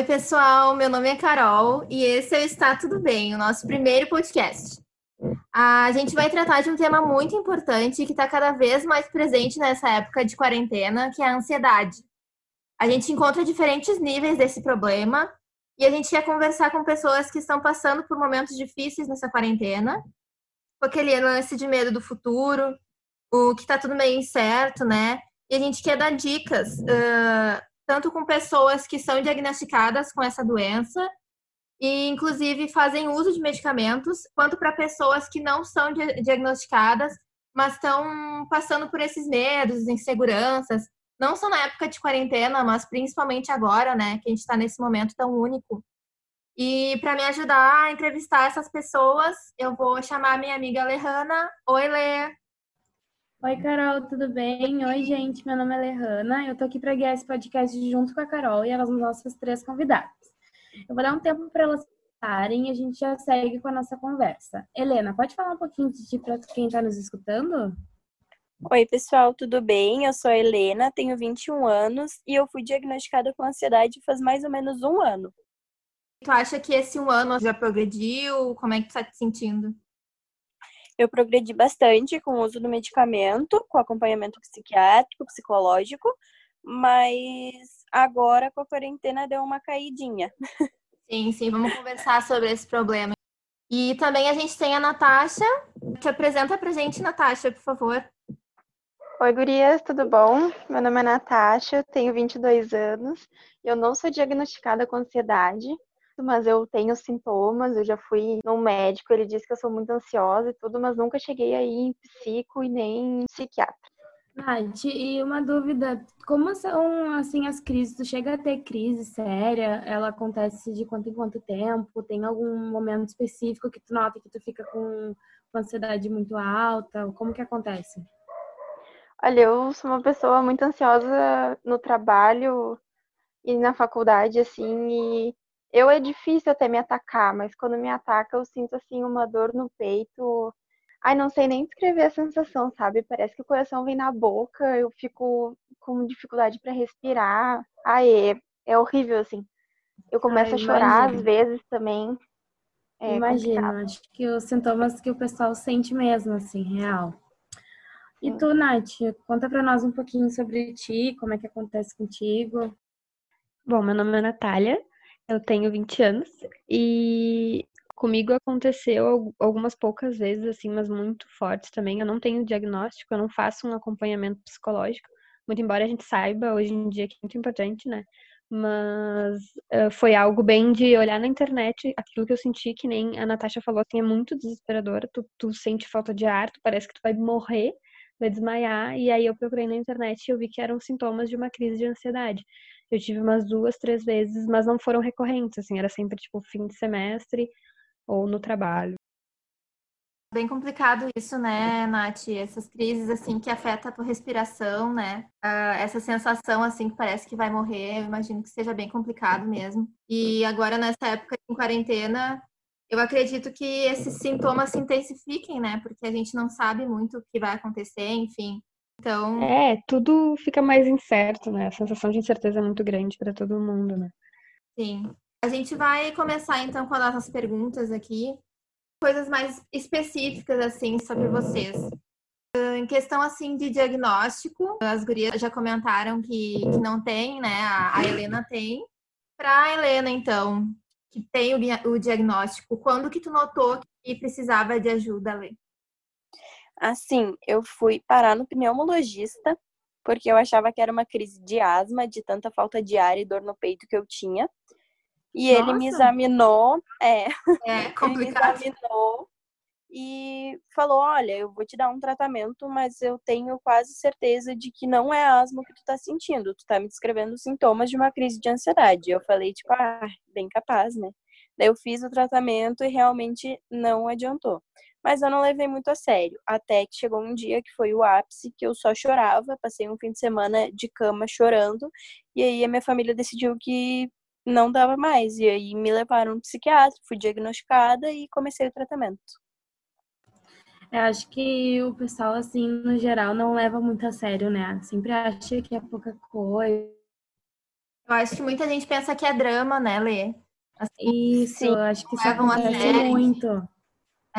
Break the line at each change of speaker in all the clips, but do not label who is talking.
Oi, pessoal. Meu nome é Carol e esse é o Está Tudo Bem, o nosso primeiro podcast. A gente vai tratar de um tema muito importante que está cada vez mais presente nessa época de quarentena, que é a ansiedade. A gente encontra diferentes níveis desse problema e a gente quer conversar com pessoas que estão passando por momentos difíceis nessa quarentena, com aquele lance de medo do futuro, o que está tudo meio incerto, né? E a gente quer dar dicas, uh, tanto com pessoas que são diagnosticadas com essa doença e, inclusive, fazem uso de medicamentos, quanto para pessoas que não são diagnosticadas, mas estão passando por esses medos, inseguranças, não só na época de quarentena, mas principalmente agora, né, que a gente está nesse momento tão único. E para me ajudar a entrevistar essas pessoas, eu vou chamar minha amiga Lehana. Oi, Lê!
Oi, Carol, tudo bem? Oi, gente, meu nome é Lehana. Eu tô aqui para guiar esse podcast junto com a Carol e as nossas três convidadas. Eu vou dar um tempo para elas falarem e a gente já segue com a nossa conversa. Helena, pode falar um pouquinho de ti para quem está nos escutando?
Oi, pessoal, tudo bem? Eu sou a Helena, tenho 21 anos e eu fui diagnosticada com ansiedade faz mais ou menos um ano.
Tu acha que esse um ano já progrediu? Como é que tu tá te sentindo?
Eu progredi bastante com o uso do medicamento, com acompanhamento psiquiátrico, psicológico, mas agora com a quarentena deu uma caidinha.
Sim, sim, vamos conversar sobre esse problema. E também a gente tem a Natasha. Te apresenta pra gente, Natasha, por favor.
Oi, gurias, tudo bom? Meu nome é Natasha, tenho 22 anos. Eu não sou diagnosticada com ansiedade, mas eu tenho sintomas, eu já fui no médico, ele disse que eu sou muito ansiosa e tudo, mas nunca cheguei aí em psico e nem psiquiatra.
Nath, e uma dúvida, como são assim as crises? Tu chega a ter crise séria? Ela acontece de quanto em quanto tempo? Tem algum momento específico que tu nota que tu fica com, com ansiedade muito alta? Como que acontece?
Olha, eu sou uma pessoa muito ansiosa no trabalho e na faculdade, assim, e eu é difícil até me atacar, mas quando me ataca eu sinto assim uma dor no peito. Ai, não sei nem descrever a sensação, sabe? Parece que o coração vem na boca, eu fico com dificuldade para respirar. Ai, é, é horrível assim. Eu começo Ai, a chorar às vezes também.
É Imagino, acho que os sintomas que o pessoal sente mesmo, assim, real. E tu, Nath, conta para nós um pouquinho sobre ti, como é que acontece contigo.
Bom, meu nome é Natália, eu tenho 20 anos e comigo aconteceu algumas poucas vezes, assim, mas muito fortes também. Eu não tenho diagnóstico, eu não faço um acompanhamento psicológico, muito embora a gente saiba hoje em dia que é muito importante, né? Mas uh, foi algo bem de olhar na internet, aquilo que eu senti, que nem a Natasha falou, assim, é muito desesperador. Tu, tu sente falta de ar, tu parece que tu vai morrer, vai desmaiar. E aí eu procurei na internet e eu vi que eram sintomas de uma crise de ansiedade. Eu tive umas duas, três vezes, mas não foram recorrentes, assim, era sempre tipo fim de semestre ou no trabalho.
Bem complicado isso, né, Nath? Essas crises, assim, que afetam a tua respiração, né? Uh, essa sensação, assim, que parece que vai morrer, eu imagino que seja bem complicado mesmo. E agora, nessa época em quarentena, eu acredito que esses sintomas se intensifiquem, né? Porque a gente não sabe muito o que vai acontecer, enfim. Então.
É, tudo fica mais incerto, né? A sensação de incerteza é muito grande para todo mundo, né?
Sim. A gente vai começar então com as nossas perguntas aqui. Coisas mais específicas, assim, sobre vocês. Em questão, assim, de diagnóstico, as gurias já comentaram que, que não tem, né? A, a Helena tem. Para a Helena, então, que tem o, o diagnóstico, quando que tu notou que precisava de ajuda, Lê?
Assim, eu fui parar no pneumologista, porque eu achava que era uma crise de asma, de tanta falta de ar e dor no peito que eu tinha. E Nossa. ele me examinou, é,
é complicado.
ele me examinou e falou: Olha, eu vou te dar um tratamento, mas eu tenho quase certeza de que não é asma que tu tá sentindo. Tu tá me descrevendo sintomas de uma crise de ansiedade. Eu falei, tipo, ah, bem capaz, né? Daí eu fiz o tratamento e realmente não adiantou mas eu não levei muito a sério. Até que chegou um dia que foi o ápice, que eu só chorava, passei um fim de semana de cama chorando, e aí a minha família decidiu que não dava mais, e aí me levaram no psiquiatra, fui diagnosticada e comecei o tratamento.
Eu acho que o pessoal, assim, no geral, não leva muito a sério, né? Sempre acha que é pouca coisa.
Eu acho que muita gente pensa que é drama, né, Lê?
Assim, isso, Sim. acho que isso
levam
acontece muito.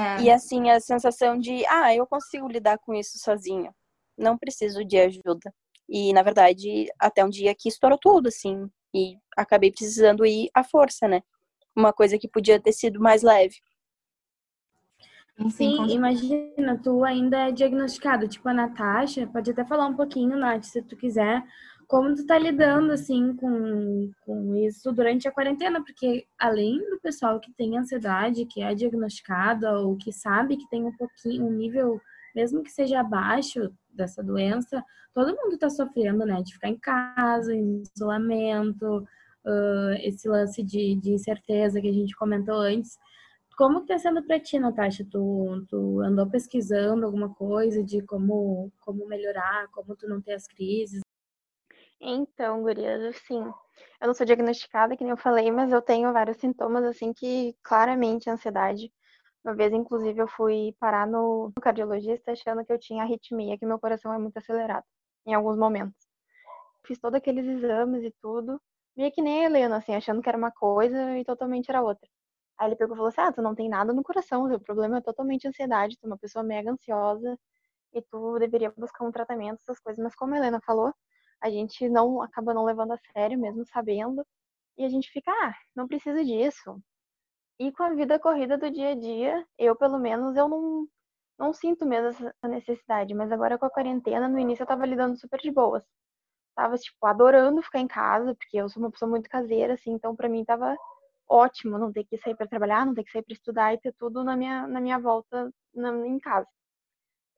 É. E assim, a sensação de, ah, eu consigo lidar com isso sozinho. Não preciso de ajuda. E, na verdade, até um dia que estourou tudo, assim. E acabei precisando ir à força, né? Uma coisa que podia ter sido mais leve.
Sim, imagina, tu ainda é diagnosticado, tipo a Natasha, pode até falar um pouquinho, Nath, se tu quiser, como tu tá lidando, assim, com, com isso durante a quarentena, porque além do pessoal que tem ansiedade, que é diagnosticada ou que sabe que tem um pouquinho, um nível, mesmo que seja abaixo dessa doença, todo mundo tá sofrendo, né, de ficar em casa, em isolamento, uh, esse lance de, de incerteza que a gente comentou antes, como que tá sendo para ti, Natasha? Tu, tu andou pesquisando alguma coisa de como, como melhorar, como tu não ter as crises?
Então, gurias, assim, eu não sou diagnosticada, que nem eu falei, mas eu tenho vários sintomas, assim, que claramente ansiedade. Uma vez, inclusive, eu fui parar no cardiologista achando que eu tinha arritmia, que meu coração é muito acelerado, em alguns momentos. Fiz todos aqueles exames e tudo, meio que nem a Helena, assim, achando que era uma coisa e totalmente era outra. Aí ele pegou e falou assim: Ah, tu não tem nada no coração, o problema é totalmente ansiedade, tu é uma pessoa mega ansiosa e tu deveria buscar um tratamento, essas coisas. Mas como a Helena falou, a gente não acaba não levando a sério, mesmo sabendo, e a gente fica, ah, não precisa disso. E com a vida corrida do dia a dia, eu pelo menos eu não não sinto mesmo essa necessidade, mas agora com a quarentena, no início eu tava lidando super de boas. Tava tipo adorando ficar em casa, porque eu sou uma pessoa muito caseira assim, então para mim tava ótimo não ter que sair para trabalhar, não ter que sair para estudar e ter tudo na minha, na minha volta na, em casa.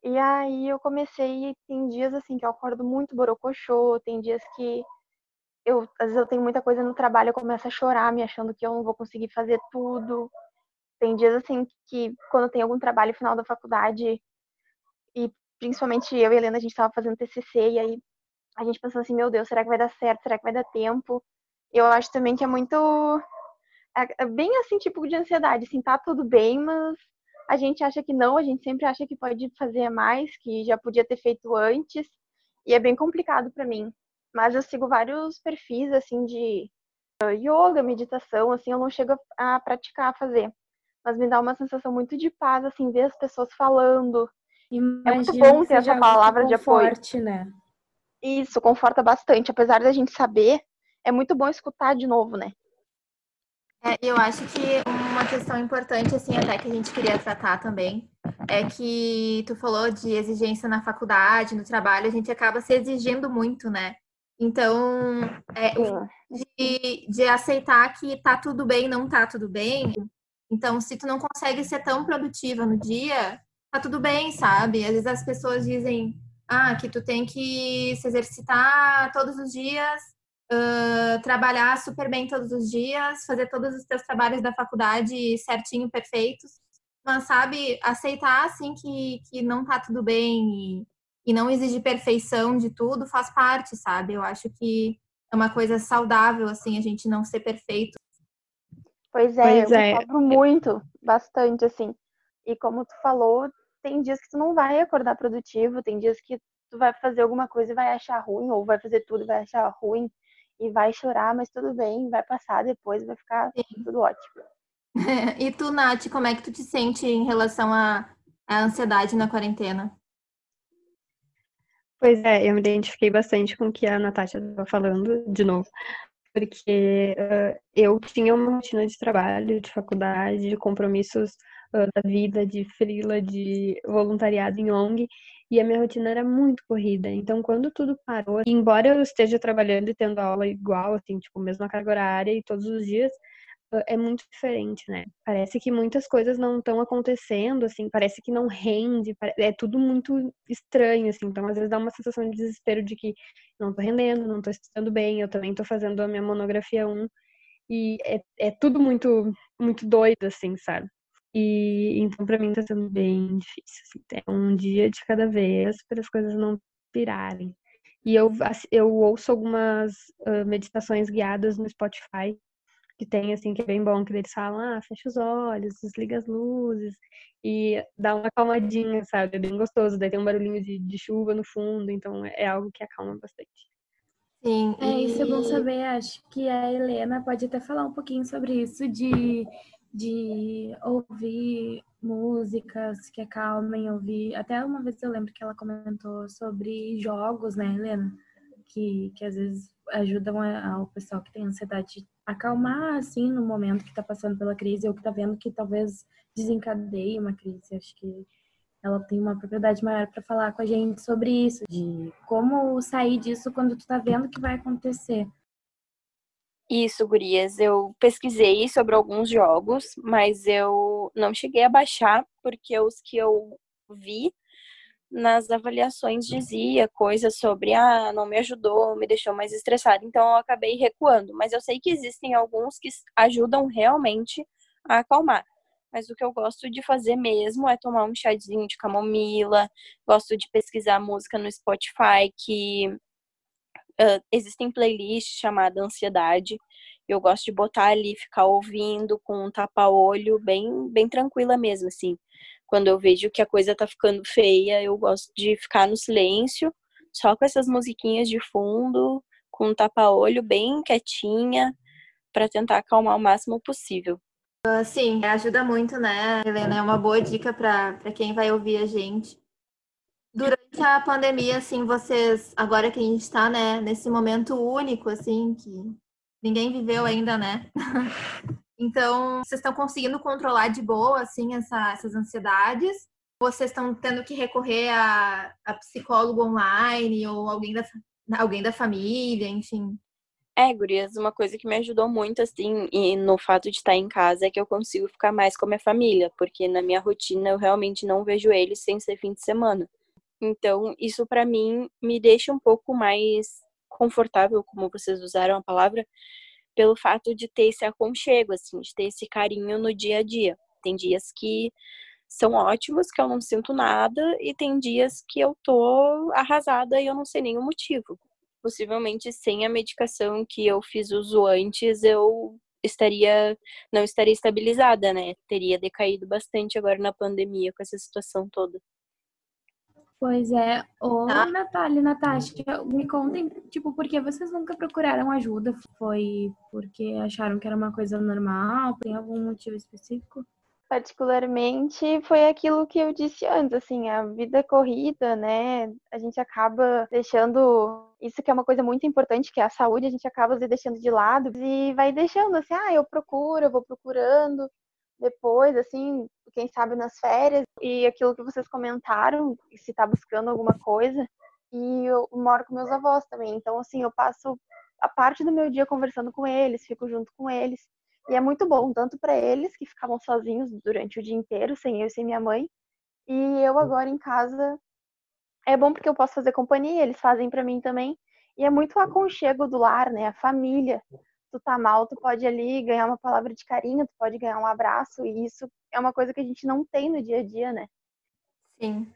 E aí eu comecei, tem dias assim que eu acordo muito borocochô, tem dias que eu, às vezes eu tenho muita coisa no trabalho, eu começo a chorar, me achando que eu não vou conseguir fazer tudo. Tem dias assim que quando tem algum trabalho final da faculdade e principalmente eu e a Helena a gente estava fazendo TCC e aí a gente pensando assim, meu Deus, será que vai dar certo? Será que vai dar tempo? Eu acho também que é muito é, é bem assim, tipo de ansiedade, assim, tá tudo bem, mas a gente acha que não, a gente sempre acha que pode fazer mais, que já podia ter feito antes, e é bem complicado para mim. Mas eu sigo vários perfis, assim, de yoga, meditação, assim, eu não chego a praticar, a fazer. Mas me dá uma sensação muito de paz, assim, ver as pessoas falando. Imagina é muito bom ter essa palavra de apoio.
Né?
Isso, conforta bastante. Apesar da gente saber, é muito bom escutar de novo, né?
É, eu acho que uma questão importante, assim, até que a gente queria tratar também, é que tu falou de exigência na faculdade, no trabalho, a gente acaba se exigindo muito, né? Então, é, de, de aceitar que tá tudo bem, não tá tudo bem. Então, se tu não consegue ser tão produtiva no dia, tá tudo bem, sabe? Às vezes as pessoas dizem, ah, que tu tem que se exercitar todos os dias uh, trabalhar super bem todos os dias, fazer todos os teus trabalhos da faculdade certinho, perfeitos, mas sabe, aceitar assim que, que não tá tudo bem e, e não exigir perfeição de tudo faz parte, sabe? Eu acho que é uma coisa saudável, assim, a gente não ser perfeito.
Pois é, pois eu é. cobro muito, bastante, assim. E como tu falou, tem dias que tu não vai acordar produtivo, tem dias que tu vai fazer alguma coisa e vai achar ruim, ou vai fazer tudo e vai achar ruim e vai chorar, mas tudo bem, vai passar depois, vai ficar Sim. tudo ótimo.
e tu, Nath, como é que tu te sente em relação à, à ansiedade na quarentena?
Pois é, eu me identifiquei bastante com o que a Natasha estava falando, de novo, porque uh, eu tinha uma rotina de trabalho, de faculdade, de compromissos uh, da vida, de frila, de voluntariado em ONG, e a minha rotina era muito corrida. Então, quando tudo parou, embora eu esteja trabalhando e tendo aula igual, assim, tipo, mesma carga horária e todos os dias, é muito diferente, né? Parece que muitas coisas não estão acontecendo, assim, parece que não rende, é tudo muito estranho, assim. Então, às vezes dá uma sensação de desespero de que não tô rendendo, não tô estudando bem, eu também tô fazendo a minha monografia 1 e é, é tudo muito muito doido, assim, sabe? E então para mim tá sendo bem difícil. Assim. É um dia de cada vez para as coisas não pirarem. E eu, eu ouço algumas uh, meditações guiadas no Spotify que tem, assim, que é bem bom, que eles falam, ah, fecha os olhos, desliga as luzes e dá uma acalmadinha, sabe? É bem gostoso. Daí tem um barulhinho de, de chuva no fundo, então é algo que acalma bastante.
Sim.
É, isso é bom saber. Acho que a Helena pode até falar um pouquinho sobre isso, de, de ouvir músicas que acalmem, ouvir. Até uma vez eu lembro que ela comentou sobre jogos, né, Helena? Que, que às vezes ajudam ao pessoal que tem ansiedade a acalmar, assim, no momento que está passando pela crise ou que está vendo que talvez desencadeie uma crise. Acho que ela tem uma propriedade maior para falar com a gente sobre isso, de como sair disso quando tu tá vendo que vai acontecer.
Isso, gurias. Eu pesquisei sobre alguns jogos, mas eu não cheguei a baixar porque os que eu vi nas avaliações dizia coisas sobre ah, não me ajudou, me deixou mais estressada, então eu acabei recuando. Mas eu sei que existem alguns que ajudam realmente a acalmar mas o que eu gosto de fazer mesmo é tomar um chazinho de camomila, gosto de pesquisar música no Spotify, que uh, existem playlists chamada Ansiedade. Eu gosto de botar ali, ficar ouvindo com um tapa-olho, bem, bem tranquila mesmo, assim. Quando eu vejo que a coisa tá ficando feia, eu gosto de ficar no silêncio, só com essas musiquinhas de fundo, com um tapa-olho bem quietinha, para tentar acalmar o máximo possível.
Sim, ajuda muito, né, Helena? É uma boa dica para quem vai ouvir a gente. Durante a pandemia, assim, vocês, agora que a gente está, né, nesse momento único, assim, que ninguém viveu ainda, né? então, vocês estão conseguindo controlar de boa, assim, essa, essas ansiedades? Vocês estão tendo que recorrer a, a psicólogo online ou alguém da, alguém da família, enfim?
É, gurias, uma coisa que me ajudou muito, assim, e no fato de estar em casa é que eu consigo ficar mais com a minha família, porque na minha rotina eu realmente não vejo eles sem ser fim de semana. Então, isso para mim me deixa um pouco mais confortável, como vocês usaram a palavra, pelo fato de ter esse aconchego, assim, de ter esse carinho no dia a dia. Tem dias que são ótimos, que eu não sinto nada, e tem dias que eu tô arrasada e eu não sei o motivo possivelmente sem a medicação que eu fiz uso antes, eu estaria não estaria estabilizada, né? Teria decaído bastante agora na pandemia com essa situação toda.
Pois é. Ô, tá. Natália, Natasha, me contem, tipo, por que vocês nunca procuraram ajuda? Foi porque acharam que era uma coisa normal? Tem algum motivo específico?
particularmente foi aquilo que eu disse antes, assim, a vida corrida, né? A gente acaba deixando isso que é uma coisa muito importante, que é a saúde, a gente acaba deixando de lado e vai deixando assim, ah, eu procuro, eu vou procurando depois, assim, quem sabe nas férias e aquilo que vocês comentaram, se tá buscando alguma coisa. E eu moro com meus avós também, então assim, eu passo a parte do meu dia conversando com eles, fico junto com eles. E é muito bom, tanto para eles, que ficavam sozinhos durante o dia inteiro, sem eu e sem minha mãe, e eu agora em casa. É bom porque eu posso fazer companhia, eles fazem para mim também. E é muito o aconchego do lar, né? A família. Tu tá mal, tu pode ali ganhar uma palavra de carinho, tu pode ganhar um abraço, e isso é uma coisa que a gente não tem no dia a dia, né?
Sim.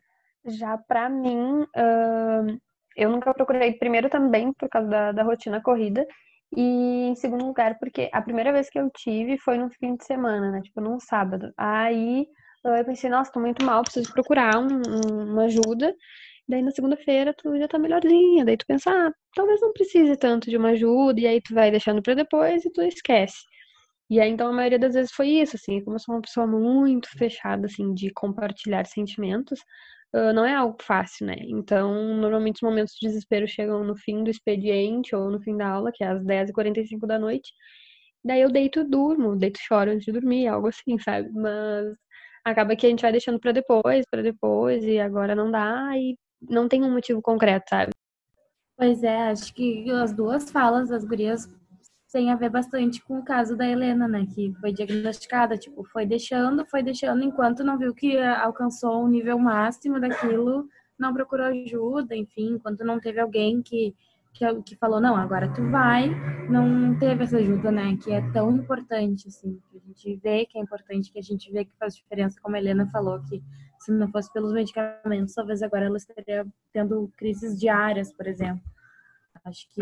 Já para mim, uh, eu nunca procurei, primeiro também por causa da, da rotina corrida, e em segundo lugar, porque a primeira vez que eu tive foi no fim de semana, né? Tipo, num sábado. Aí eu pensei, nossa, tô muito mal, preciso procurar um, um, uma ajuda. Daí na segunda-feira tu já tá melhorzinha. Daí tu pensa, ah, talvez não precise tanto de uma ajuda. E aí tu vai deixando pra depois e tu esquece. E aí, então, a maioria das vezes foi isso, assim, como eu sou uma pessoa muito fechada, assim, de compartilhar sentimentos, uh, não é algo fácil, né? Então, normalmente os momentos de desespero chegam no fim do expediente ou no fim da aula, que é às 10h45 da noite. Daí eu deito e durmo, deito e choro antes de dormir, algo assim, sabe? Mas acaba que a gente vai deixando para depois, para depois, e agora não dá, e não tem um motivo concreto, sabe?
Pois é, acho que as duas falas das gurias tem a ver bastante com o caso da Helena, né? Que foi diagnosticada, tipo, foi deixando, foi deixando, enquanto não viu que alcançou um nível máximo daquilo, não procurou ajuda, enfim, enquanto não teve alguém que, que, que falou, não, agora tu vai, não teve essa ajuda, né? Que é tão importante, assim, que a gente vê que é importante, que a gente vê que faz diferença, como a Helena falou, que se não fosse pelos medicamentos, talvez agora ela estaria tendo crises diárias, por exemplo. Acho que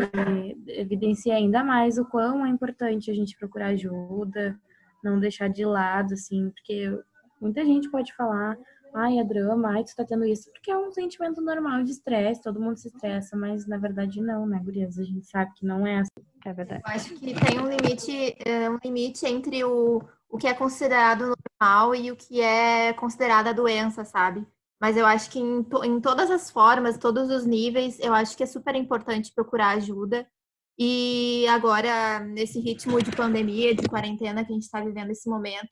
evidencia ainda mais o quão é importante a gente procurar ajuda, não deixar de lado, assim, porque muita gente pode falar, ai, é drama, ai, tu tá tendo isso, porque é um sentimento normal de estresse, todo mundo se estressa, mas na verdade não, né, gurias? A gente sabe que não é assim.
É verdade.
Eu acho que tem um limite, é, um limite entre o, o que é considerado normal e o que é considerada doença, sabe? Mas eu acho que em, to, em todas as formas, todos os níveis, eu acho que é super importante procurar ajuda. E agora, nesse ritmo de pandemia, de quarentena que a gente está vivendo esse momento,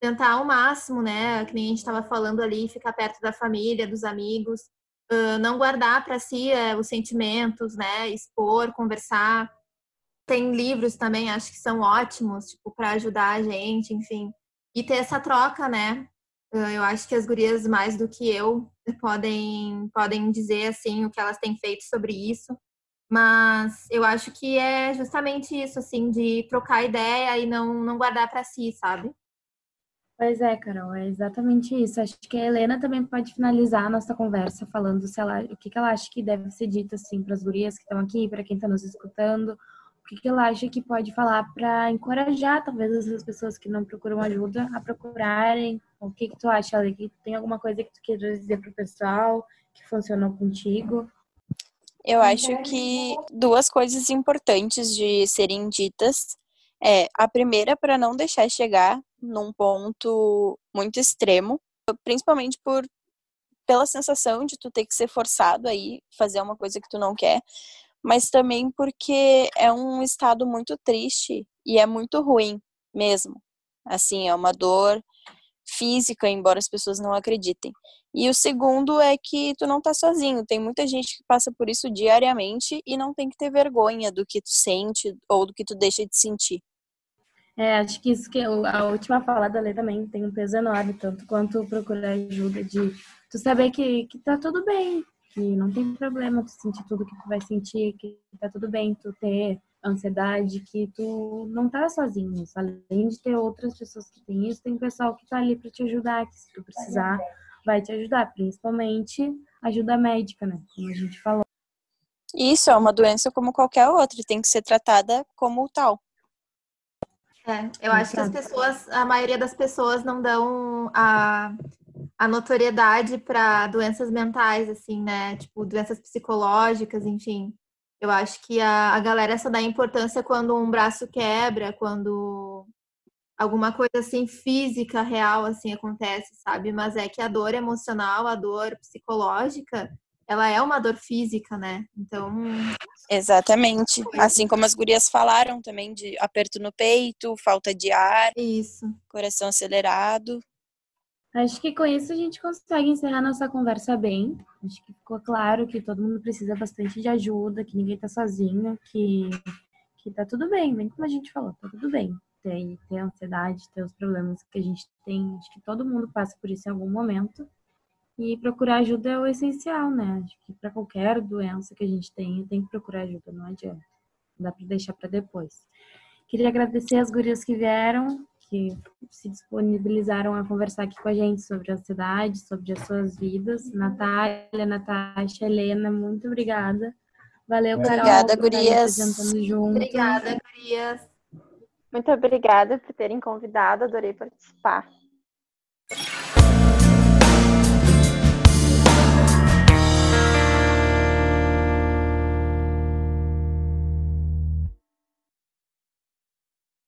tentar ao máximo, né? Que nem a gente estava falando ali, ficar perto da família, dos amigos, uh, não guardar para si uh, os sentimentos, né? Expor, conversar. Tem livros também, acho que são ótimos, tipo, para ajudar a gente, enfim. E ter essa troca, né? Uh, eu acho que as gurias, mais do que eu, podem, podem dizer, assim, o que elas têm feito sobre isso. Mas eu acho que é justamente isso, assim, de trocar ideia e não, não guardar para si, sabe?
Pois é, Carol, é exatamente isso. Acho que a Helena também pode finalizar a nossa conversa falando ela, o que, que ela acha que deve ser dito assim para as gurias que estão aqui, para quem está nos escutando, o que, que ela acha que pode falar para encorajar talvez essas pessoas que não procuram ajuda a procurarem. O que, que tu acha, Ale? Tem alguma coisa que tu queira dizer para o pessoal que funcionou contigo?
Eu acho que duas coisas importantes de serem ditas é a primeira para não deixar chegar num ponto muito extremo, principalmente por pela sensação de tu ter que ser forçado aí fazer uma coisa que tu não quer, mas também porque é um estado muito triste e é muito ruim mesmo. Assim, é uma dor física, embora as pessoas não acreditem. E o segundo é que tu não tá sozinho. Tem muita gente que passa por isso diariamente e não tem que ter vergonha do que tu sente ou do que tu deixa de sentir.
É, acho que isso que a última fala da lei também tem um peso enorme, tanto quanto procurar ajuda de tu saber que, que tá tudo bem, que não tem problema tu sentir tudo que tu vai sentir, que tá tudo bem tu ter ansiedade, que tu não tá sozinho. Além de ter outras pessoas que têm isso, tem pessoal que tá ali para te ajudar, que se tu precisar, vai te ajudar, principalmente ajuda médica, né? Como a gente falou.
Isso é uma doença como qualquer outra, tem que ser tratada como tal.
É, eu acho que as pessoas, a maioria das pessoas não dão a, a notoriedade para doenças mentais, assim, né? Tipo, doenças psicológicas, enfim. Eu acho que a, a galera só dá importância quando um braço quebra, quando alguma coisa assim física real assim acontece, sabe? Mas é que a dor emocional, a dor psicológica, ela é uma dor física, né? Então.
Exatamente. Assim como as gurias falaram também de aperto no peito, falta de ar.
Isso.
Coração acelerado.
Acho que com isso a gente consegue encerrar nossa conversa bem. Acho que ficou claro que todo mundo precisa bastante de ajuda, que ninguém tá sozinho, que, que tá tudo bem, bem como a gente falou, tá tudo bem. Ter, ter ansiedade, ter os problemas que a gente tem, acho que todo mundo passa por isso em algum momento. E procurar ajuda é o essencial, né? Acho que para qualquer doença que a gente tenha, tem que procurar ajuda, não adianta. Não dá para deixar para depois. Queria agradecer as gurias que vieram, que se disponibilizaram a conversar aqui com a gente sobre a ansiedade, sobre as suas vidas. Natália, Natasha, Helena, muito obrigada. Valeu, Carol.
Obrigada, gurias.
Obrigada, gurias.
Muito obrigada por terem convidado, adorei participar.